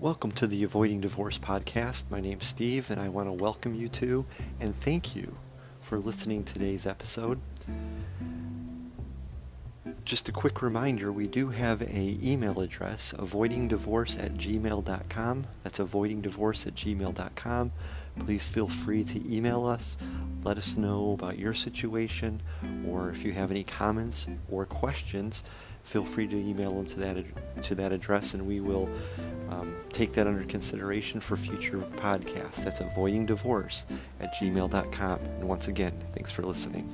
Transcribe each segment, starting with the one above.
Welcome to the Avoiding Divorce podcast. My name's Steve, and I want to welcome you to and thank you for listening to today's episode. Just a quick reminder, we do have a email address, avoidingdivorce at gmail.com. That's avoidingdivorce at gmail.com. Please feel free to email us. Let us know about your situation, or if you have any comments or questions, feel free to email them to that to that address, and we will um, take that under consideration for future podcasts. That's avoidingdivorce at gmail.com. And once again, thanks for listening.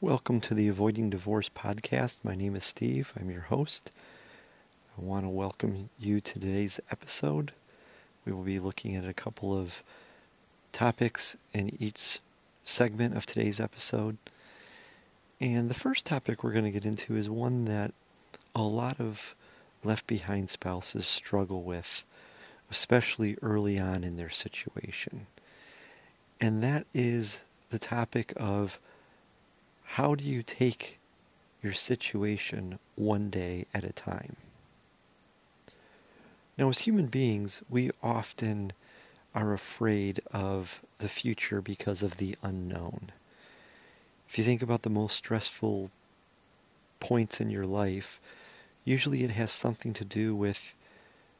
Welcome to the Avoiding Divorce podcast. My name is Steve. I'm your host. I want to welcome you to today's episode. We will be looking at a couple of topics in each segment of today's episode. And the first topic we're going to get into is one that a lot of left behind spouses struggle with, especially early on in their situation. And that is the topic of how do you take your situation one day at a time? Now, as human beings, we often are afraid of the future because of the unknown. If you think about the most stressful points in your life, usually it has something to do with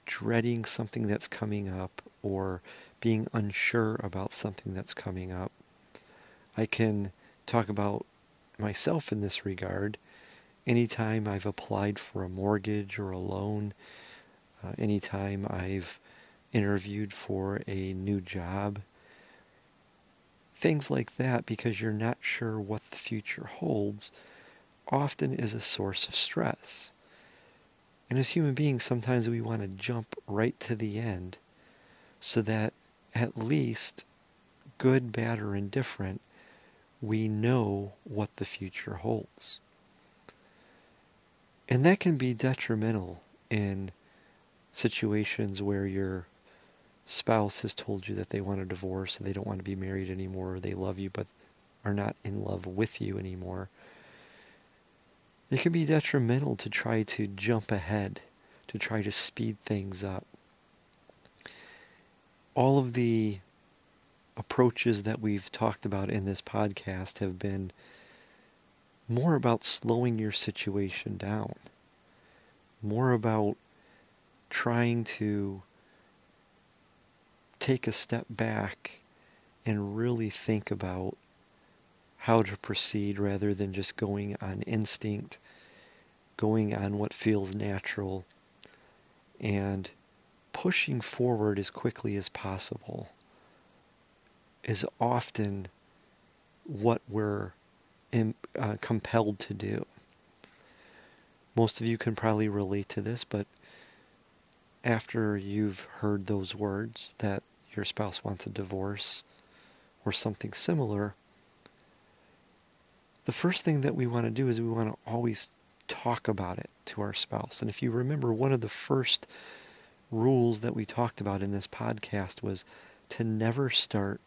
dreading something that's coming up or being unsure about something that's coming up. I can talk about myself in this regard. Anytime I've applied for a mortgage or a loan, uh, anytime I've interviewed for a new job, things like that, because you're not sure what the future holds, often is a source of stress. And as human beings, sometimes we want to jump right to the end so that at least, good, bad, or indifferent, we know what the future holds. And that can be detrimental in situations where your spouse has told you that they want a divorce and they don't want to be married anymore, or they love you but are not in love with you anymore. It can be detrimental to try to jump ahead, to try to speed things up. All of the approaches that we've talked about in this podcast have been more about slowing your situation down, more about trying to take a step back and really think about how to proceed rather than just going on instinct, going on what feels natural, and pushing forward as quickly as possible is often what we're in, uh, compelled to do. Most of you can probably relate to this, but after you've heard those words that your spouse wants a divorce or something similar, the first thing that we want to do is we want to always talk about it to our spouse. And if you remember, one of the first rules that we talked about in this podcast was to never start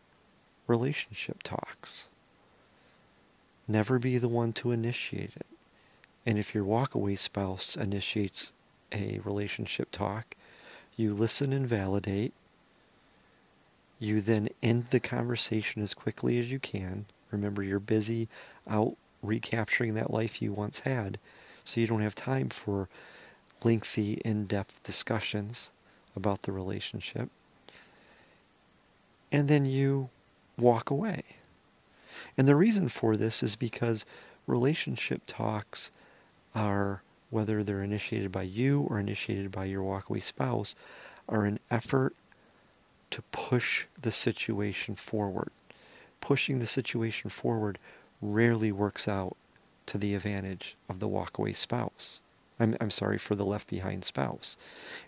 relationship talks. Never be the one to initiate it. And if your walkaway spouse initiates a relationship talk, you listen and validate. You then end the conversation as quickly as you can. Remember, you're busy out recapturing that life you once had, so you don't have time for lengthy, in depth discussions about the relationship. And then you walk away. And the reason for this is because relationship talks are whether they're initiated by you or initiated by your walkaway spouse, are an effort to push the situation forward. Pushing the situation forward rarely works out to the advantage of the walkaway spouse. I'm, I'm sorry, for the left behind spouse.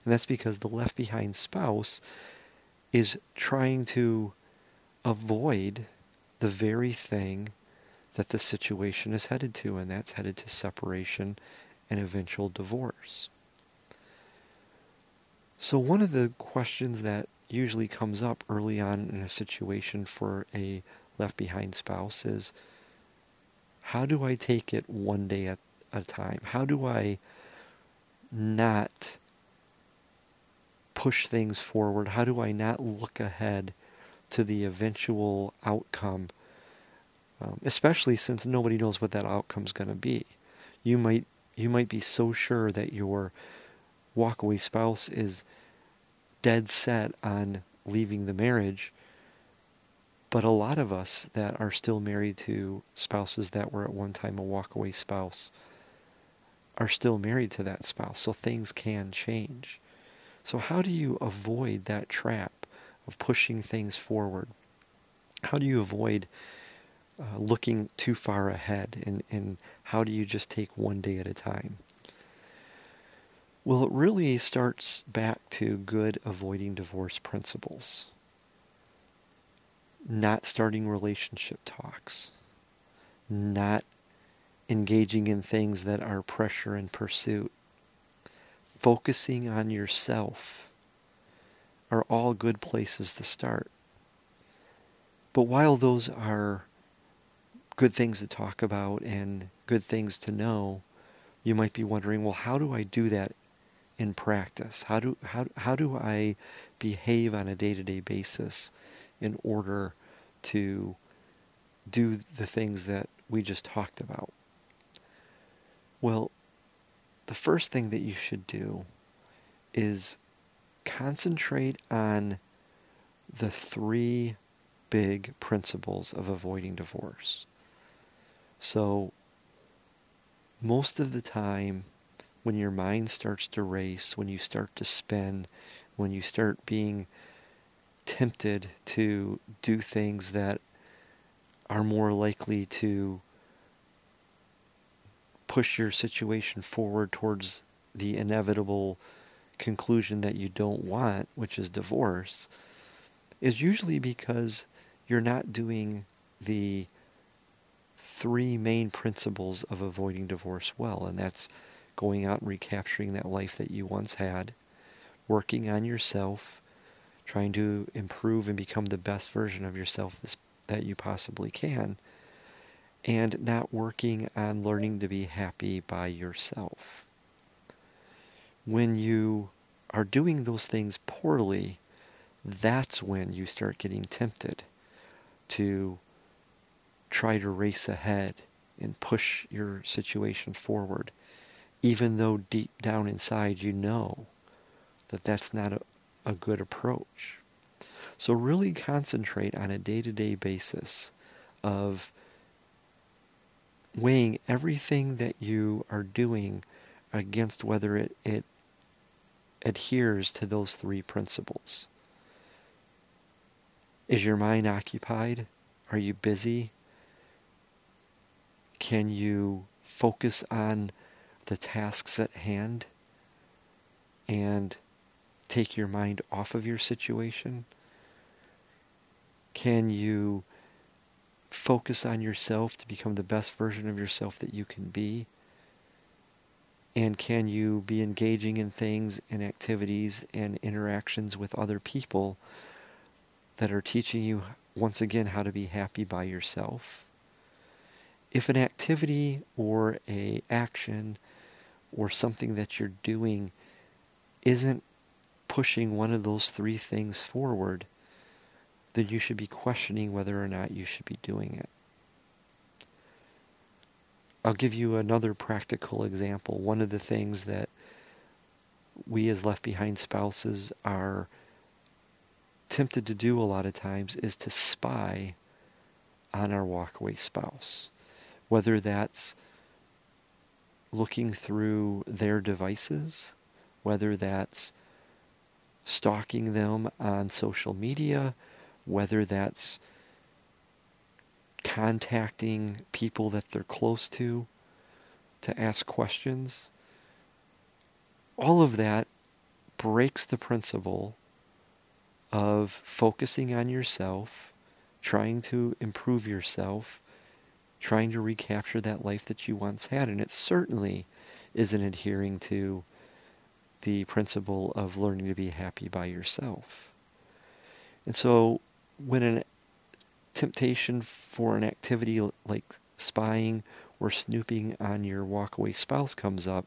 And that's because the left behind spouse is trying to avoid the very thing that the situation is headed to, and that's headed to separation and eventual divorce. So, one of the questions that usually comes up early on in a situation for a left behind spouse is how do I take it one day at a time? How do I not push things forward? How do I not look ahead to the eventual outcome? Um, especially since nobody knows what that outcome's going to be. You might you might be so sure that your walkaway spouse is dead set on leaving the marriage. But a lot of us that are still married to spouses that were at one time a walkaway spouse are still married to that spouse. So things can change. So, how do you avoid that trap of pushing things forward? How do you avoid uh, looking too far ahead? And, and how do you just take one day at a time? Well, it really starts back to good avoiding divorce principles. Not starting relationship talks. Not engaging in things that are pressure and pursuit. Focusing on yourself are all good places to start. But while those are good things to talk about and good things to know, you might be wondering, well, how do I do that in practice? How do how how do I behave on a day-to-day basis in order to do the things that we just talked about? Well, the first thing that you should do is concentrate on the three big principles of avoiding divorce. So, most of the time, when your mind starts to race, when you start to spin, when you start being tempted to do things that are more likely to push your situation forward towards the inevitable conclusion that you don't want, which is divorce, is usually because you're not doing the three main principles of avoiding divorce well, and that's going out and recapturing that life that you once had, working on yourself, trying to improve and become the best version of yourself that you possibly can, and not working on learning to be happy by yourself. When you are doing those things poorly, that's when you start getting tempted to try to race ahead and push your situation forward even though deep down inside you know that that's not a, a good approach. So really concentrate on a day-to-day basis of weighing everything that you are doing against whether it, it adheres to those three principles. Is your mind occupied? Are you busy? Can you focus on the tasks at hand and take your mind off of your situation? Can you focus on yourself to become the best version of yourself that you can be? And can you be engaging in things and activities and interactions with other people that are teaching you once again how to be happy by yourself? If an activity or a action or something that you're doing isn't pushing one of those three things forward, then you should be questioning whether or not you should be doing it. I'll give you another practical example. One of the things that we as left behind spouses are tempted to do a lot of times is to spy on our walkaway spouse. Whether that's looking through their devices, whether that's stalking them on social media, whether that's contacting people that they're close to to ask questions. All of that breaks the principle of focusing on yourself, trying to improve yourself, trying to recapture that life that you once had. And it certainly isn't adhering to the principle of learning to be happy by yourself. And so when an temptation for an activity like spying or snooping on your walkaway spouse comes up,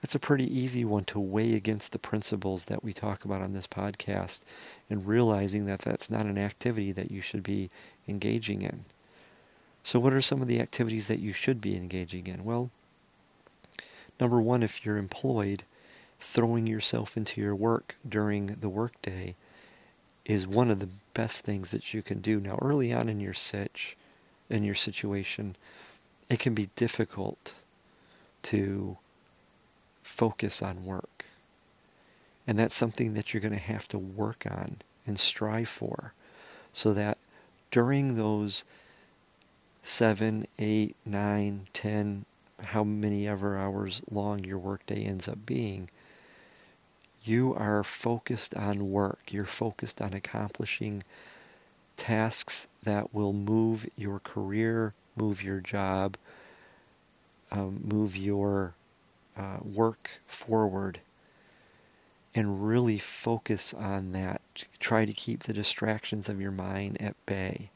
that's a pretty easy one to weigh against the principles that we talk about on this podcast and realizing that that's not an activity that you should be engaging in. So, what are some of the activities that you should be engaging in? Well, number one, if you're employed, throwing yourself into your work during the workday is one of the best things that you can do. Now, early on in your sitch, in your situation, it can be difficult to focus on work. And that's something that you're going to have to work on and strive for so that during those seven, eight, nine, ten, how many ever hours long your workday ends up being, you are focused on work. You're focused on accomplishing tasks that will move your career, move your job, um, move your uh, work forward and really focus on that. Try to keep the distractions of your mind at bay.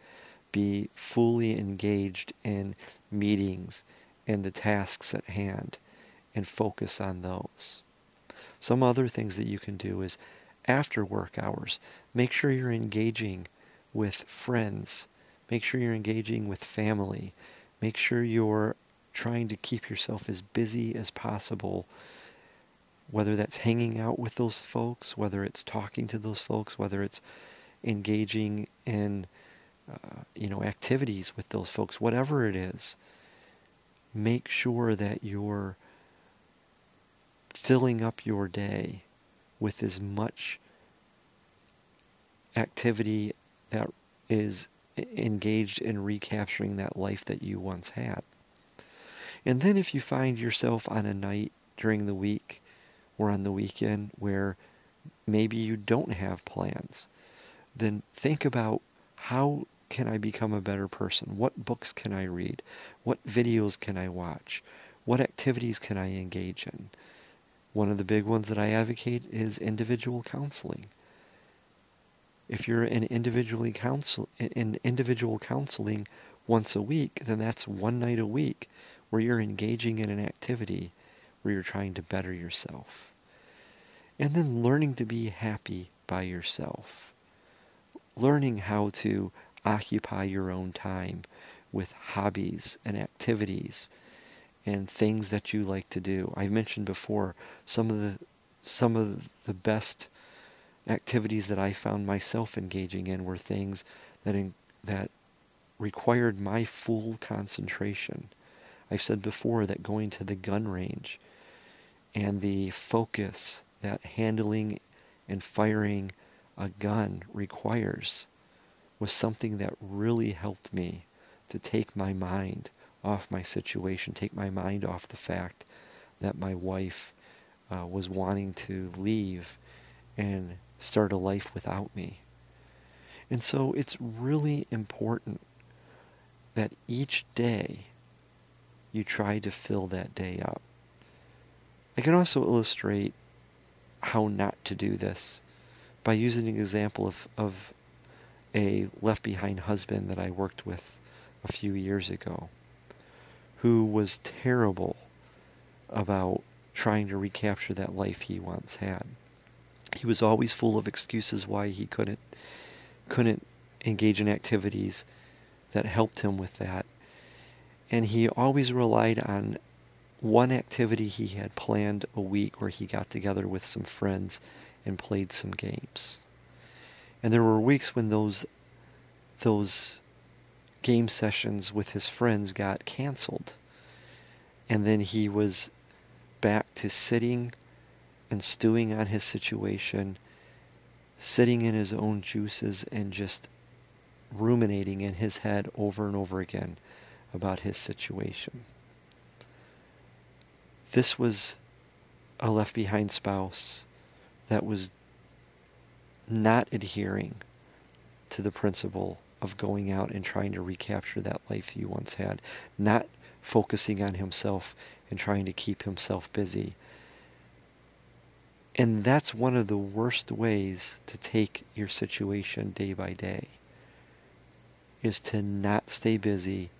Be fully engaged in meetings and the tasks at hand and focus on those. Some other things that you can do is after work hours, make sure you're engaging with friends. Make sure you're engaging with family. Make sure you're trying to keep yourself as busy as possible, whether that's hanging out with those folks, whether it's talking to those folks, whether it's engaging in uh, you know activities with those folks, whatever it is, make sure that you're filling up your day with as much activity that is engaged in recapturing that life that you once had. And then if you find yourself on a night during the week or on the weekend where maybe you don't have plans, then think about how can I become a better person? What books can I read? What videos can I watch? What activities can I engage in? One of the big ones that I advocate is individual counseling. If you're in individually counsel in individual counseling once a week, then that's one night a week where you're engaging in an activity where you're trying to better yourself. And then learning to be happy by yourself. Learning how to occupy your own time with hobbies and activities and things that you like to do. I've mentioned before some of the some of the best activities that I found myself engaging in were things that in, that required my full concentration I've said before that going to the gun range and the focus that handling and firing a gun requires was something that really helped me to take my mind off my situation, take my mind off the fact that my wife uh, was wanting to leave and start a life without me. And so it's really important that each day you try to fill that day up. I can also illustrate how not to do this by using an example of, of a left behind husband that I worked with a few years ago who was terrible about trying to recapture that life he once had. He was always full of excuses why he couldn't couldn't engage in activities that helped him with that and he always relied on one activity he had planned a week where he got together with some friends and played some games. And there were weeks when those those game sessions with his friends got canceled. And then he was back to sitting and stewing on his situation, sitting in his own juices and just ruminating in his head over and over again about his situation. This was a left behind spouse that was not adhering to the principle of going out and trying to recapture that life he once had, not focusing on himself and trying to keep himself busy. And that's one of the worst ways to take your situation day by day. is to not stay busy,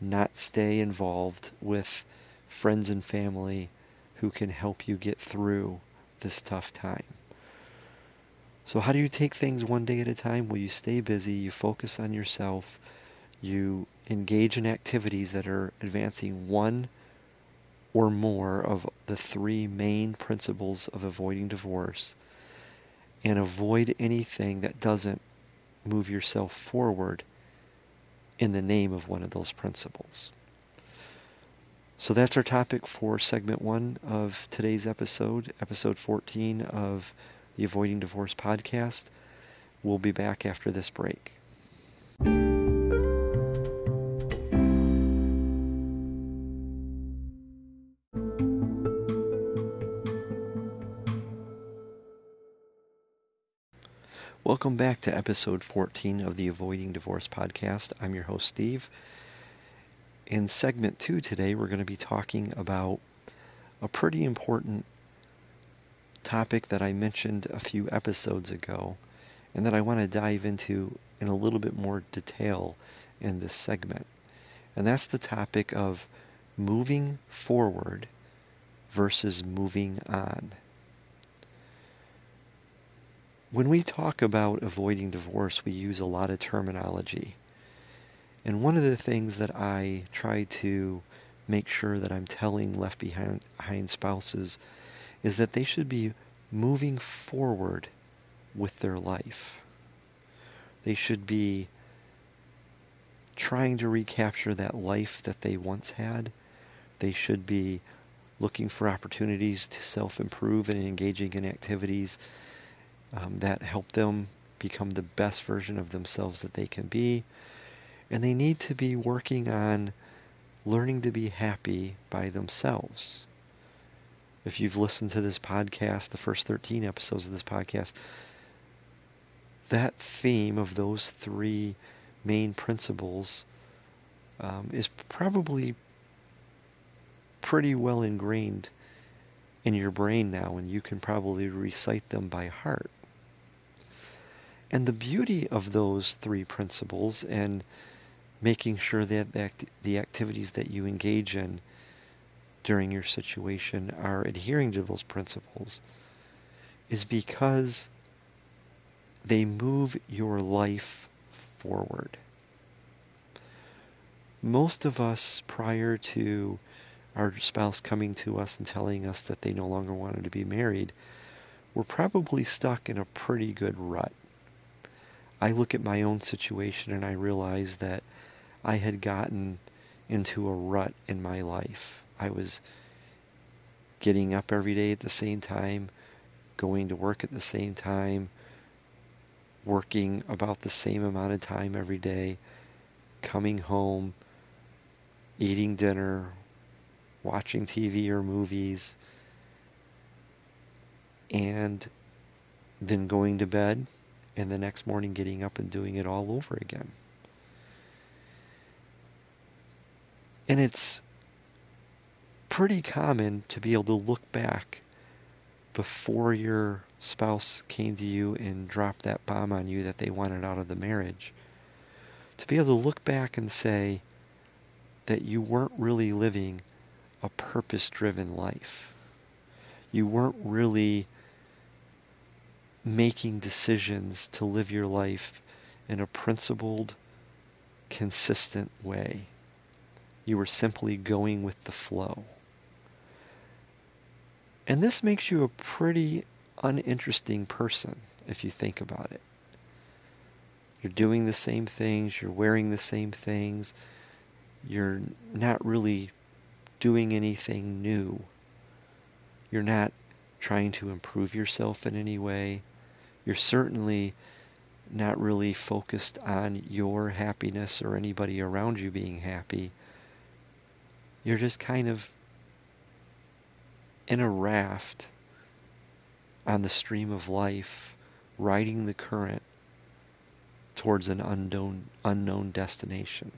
not stay involved with friends and family who can help you get through this tough time. So, how do you take things one day at a time? Well, you stay busy, you focus on yourself, you engage in activities that are advancing one or more of the three main principles of avoiding divorce, and avoid anything that doesn't move yourself forward in the name of one of those principles. So that's our topic for segment one of today's episode, episode 14 of the Avoiding Divorce podcast. We'll be back after this break. Welcome back to episode 14 of the Avoiding Divorce podcast. I'm your host, Steve. In segment two today, we're going to be talking about a pretty important topic that I mentioned a few episodes ago and that I want to dive into in a little bit more detail in this segment. And that's the topic of moving forward versus moving on. When we talk about avoiding divorce, we use a lot of terminology. And one of the things that I try to make sure that I'm telling left behind, spouses is that they should be moving forward with their life. They should be trying to recapture that life that they once had. They should be looking for opportunities to self improve and engaging in activities um, that help them become the best version of themselves that they can be. And they need to be working on learning to be happy by themselves. If you've listened to this podcast, the first 13 episodes of this podcast, that theme of those three main principles um, is probably pretty well ingrained in your brain now, and you can probably recite them by heart. And the beauty of those three principles and making sure that the activities that you engage in during your situation are adhering to those principles is because they move your life forward. Most of us, prior to our spouse coming to us and telling us that they no longer wanted to be married, were probably stuck in a pretty good rut. I look at my own situation and I realize that I had gotten into a rut in my life. I was getting up every day at the same time, going to work at the same time, working about the same amount of time every day, coming home, eating dinner, watching TV or movies, and then going to bed and the next morning getting up and doing it all over again. And it's pretty common to be able to look back before your spouse came to you and dropped that bomb on you that they wanted out of the marriage. To be able to look back and say that you weren't really living a purpose driven life. You weren't really making decisions to live your life in a principled, consistent way. You were simply going with the flow. And this makes you a pretty uninteresting person if you think about it. You're doing the same things, you're wearing the same things, you're not really doing anything new. You're not trying to improve yourself in any way you're certainly not really focused on your happiness or anybody around you being happy. You're just kind of in a raft on the stream of life, riding the current towards an unknown, unknown destination.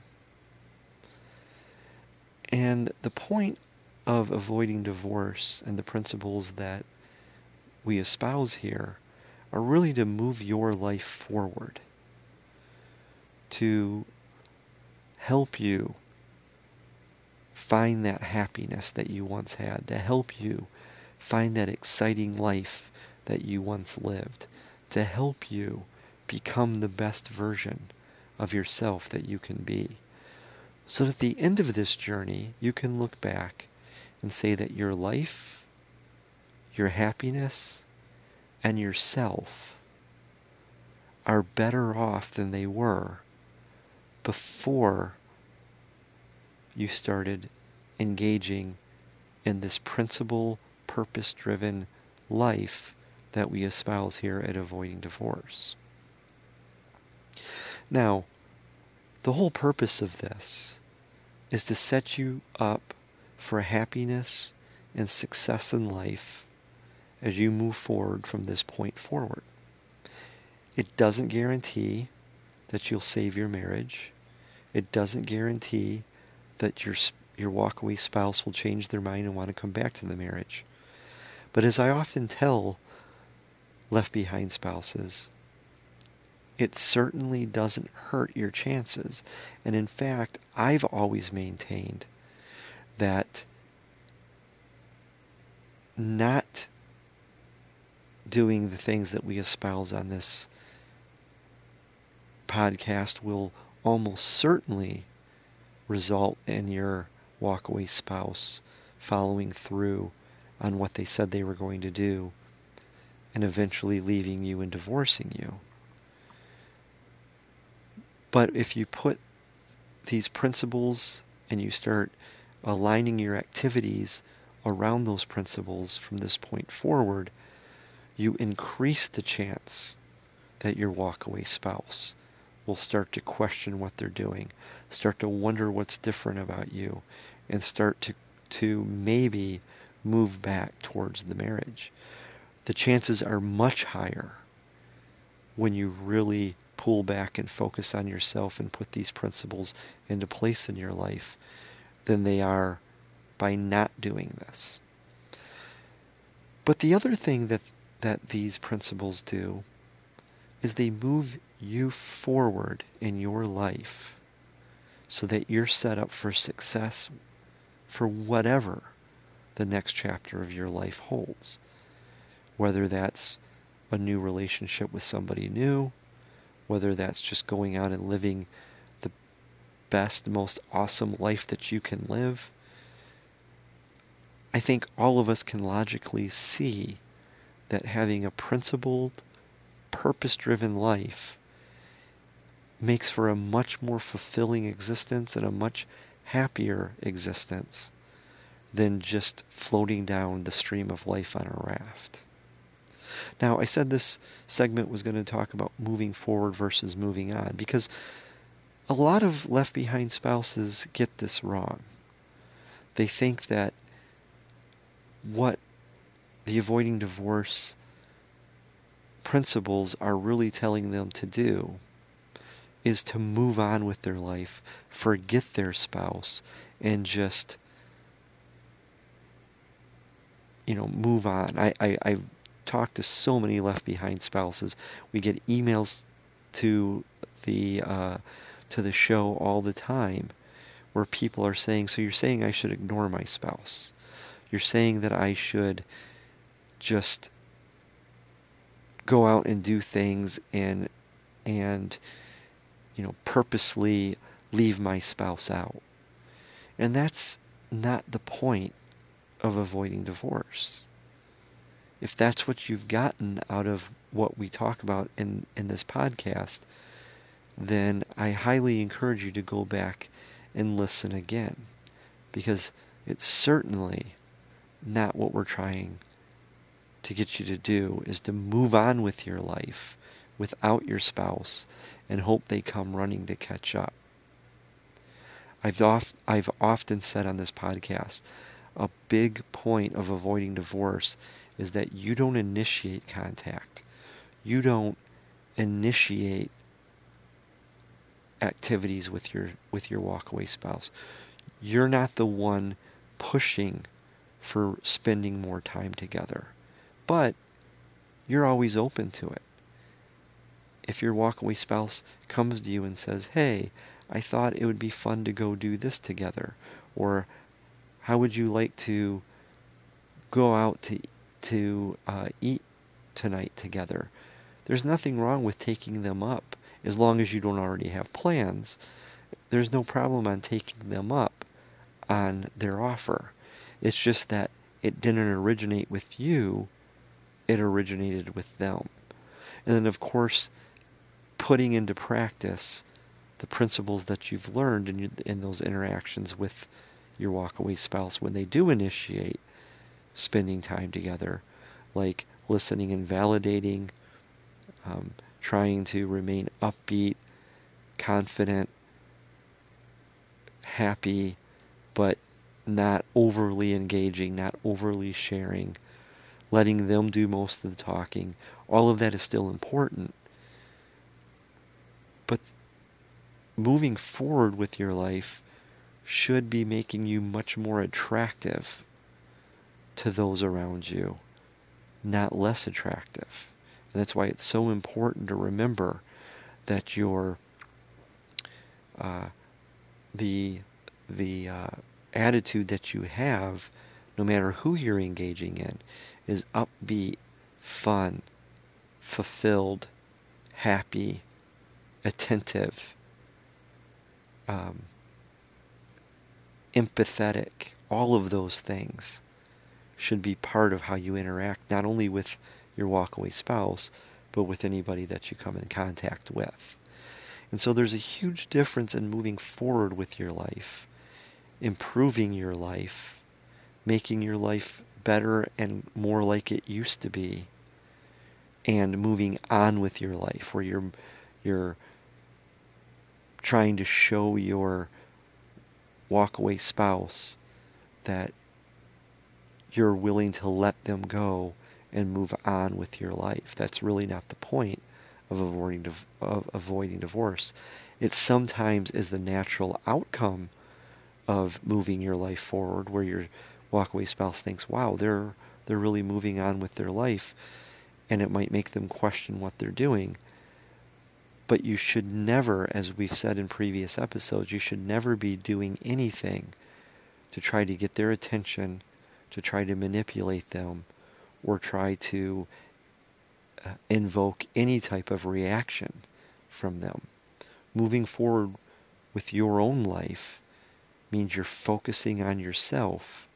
And the point of avoiding divorce and the principles that we espouse here are really to move your life forward, to help you find that happiness that you once had, to help you find that exciting life that you once lived, to help you become the best version of yourself that you can be. So that at the end of this journey, you can look back and say that your life, your happiness, and yourself are better off than they were before you started engaging in this principle purpose driven life that we espouse here at Avoiding Divorce. Now, the whole purpose of this is to set you up for happiness and success in life as you move forward from this point forward. It doesn't guarantee that you'll save your marriage. It doesn't guarantee that your your walkaway spouse will change their mind and want to come back to the marriage. But as I often tell left behind spouses, it certainly doesn't hurt your chances. And in fact, I've always maintained that not doing the things that we espouse on this podcast will almost certainly result in your walkaway spouse following through on what they said they were going to do and eventually leaving you and divorcing you. But if you put these principles and you start aligning your activities around those principles from this point forward, you increase the chance that your walkaway spouse will start to question what they're doing, start to wonder what's different about you, and start to, to maybe move back towards the marriage. The chances are much higher when you really pull back and focus on yourself and put these principles into place in your life than they are by not doing this. But the other thing that, that these principles do is they move you forward in your life so that you're set up for success for whatever the next chapter of your life holds. Whether that's a new relationship with somebody new, whether that's just going out and living the best, most awesome life that you can live. I think all of us can logically see that having a principled, purpose driven life makes for a much more fulfilling existence and a much happier existence than just floating down the stream of life on a raft. Now, I said this segment was going to talk about moving forward versus moving on because a lot of left behind spouses get this wrong. They think that what the avoiding divorce principles are really telling them to do is to move on with their life, forget their spouse, and just you know move on. I, I, I talk to so many left behind spouses. We get emails to the uh, to the show all the time where people are saying, "So you're saying I should ignore my spouse? You're saying that I should just go out and do things and and you know purposely leave my spouse out." And that's not the point of avoiding divorce if that's what you've gotten out of what we talk about in, in this podcast, then I highly encourage you to go back and listen again. Because it's certainly not what we're trying to get you to do, is to move on with your life without your spouse and hope they come running to catch up. I've, oft, I've often said on this podcast, a big point of avoiding divorce is that you don't initiate contact. You don't initiate activities with your with your walkaway spouse. You're not the one pushing for spending more time together. But you're always open to it. If your walkaway spouse comes to you and says, "Hey, I thought it would be fun to go do this together. Or how would you like to go out to, to uh, eat tonight together? There's nothing wrong with taking them up as long as you don't already have plans. There's no problem on taking them up on their offer. It's just that it didn't originate with you, it originated with them. And then, of course, putting into practice the principles that you've learned in, in those interactions with your walkaway spouse when they do initiate spending time together, like listening and validating, um, trying to remain upbeat, confident, happy, but not overly engaging, not overly sharing, letting them do most of the talking. All of that is still important. But moving forward with your life should be making you much more attractive to those around you, not less attractive. And that's why it's so important to remember that your uh, the the uh, attitude that you have, no matter who you're engaging in, is upbeat, fun, fulfilled, happy, attentive, um, empathetic. All of those things should be part of how you interact, not only with your walkaway spouse, but with anybody that you come in contact with. And so there's a huge difference in moving forward with your life, improving your life, making your life better and more like it used to be, and moving on with your life where you're you're trying to show your walkaway spouse that you're willing to let them go and move on with your life. That's really not the point of avoiding of avoiding divorce. It sometimes is the natural outcome of moving your life forward, where your walkaway spouse thinks, "Wow, they're they're really moving on with their life," and it might make them question what they're doing. But you should never, as we've said in previous episodes, you should never be doing anything to try to get their attention, to try to manipulate them, or try to uh, invoke any type of reaction from them. Moving forward with your own life means you're focusing on yourself,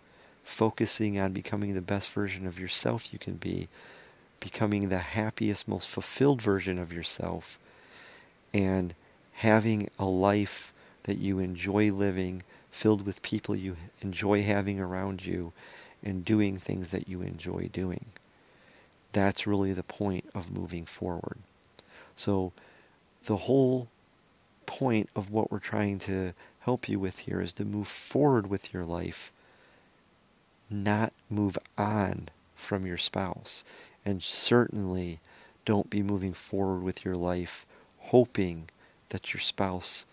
focusing on becoming the best version of yourself you can be, becoming the happiest, most fulfilled version of yourself, and having a life that you enjoy living, filled with people you enjoy having around you, and doing things that you enjoy doing. That's really the point of moving forward. So, the whole point of what we're trying to help you with here is to move forward with your life, not move on from your spouse. And certainly don't be moving forward with your life hoping that your spouse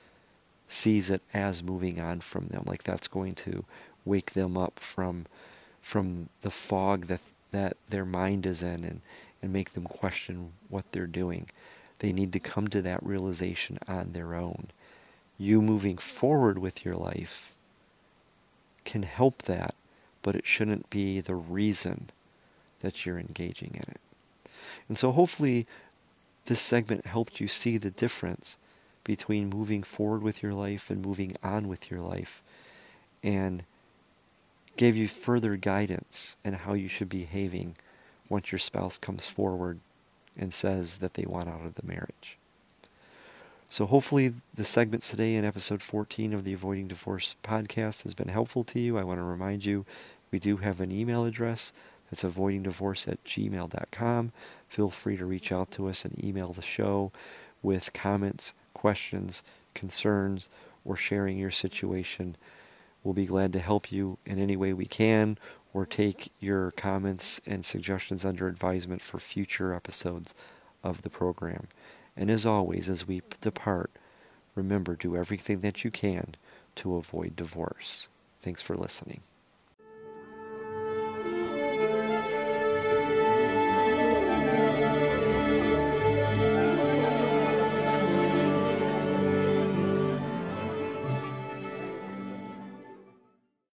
sees it as moving on from them like that's going to wake them up from from the fog that that their mind is in and, and make them question what they're doing. They need to come to that realization on their own. You moving forward with your life can help that, but it shouldn't be the reason that you're engaging in it. And so hopefully this segment helped you see the difference between moving forward with your life and moving on with your life and gave you further guidance in how you should be behaving once your spouse comes forward and says that they want out of the marriage. So hopefully the segments today in episode 14 of the Avoiding Divorce podcast has been helpful to you. I want to remind you we do have an email address that's avoidingdivorce at gmail.com. Feel free to reach out to us and email the show with comments, questions, concerns, or sharing your situation We'll be glad to help you in any way we can or take your comments and suggestions under advisement for future episodes of the program. And as always, as we depart, remember do everything that you can to avoid divorce. Thanks for listening.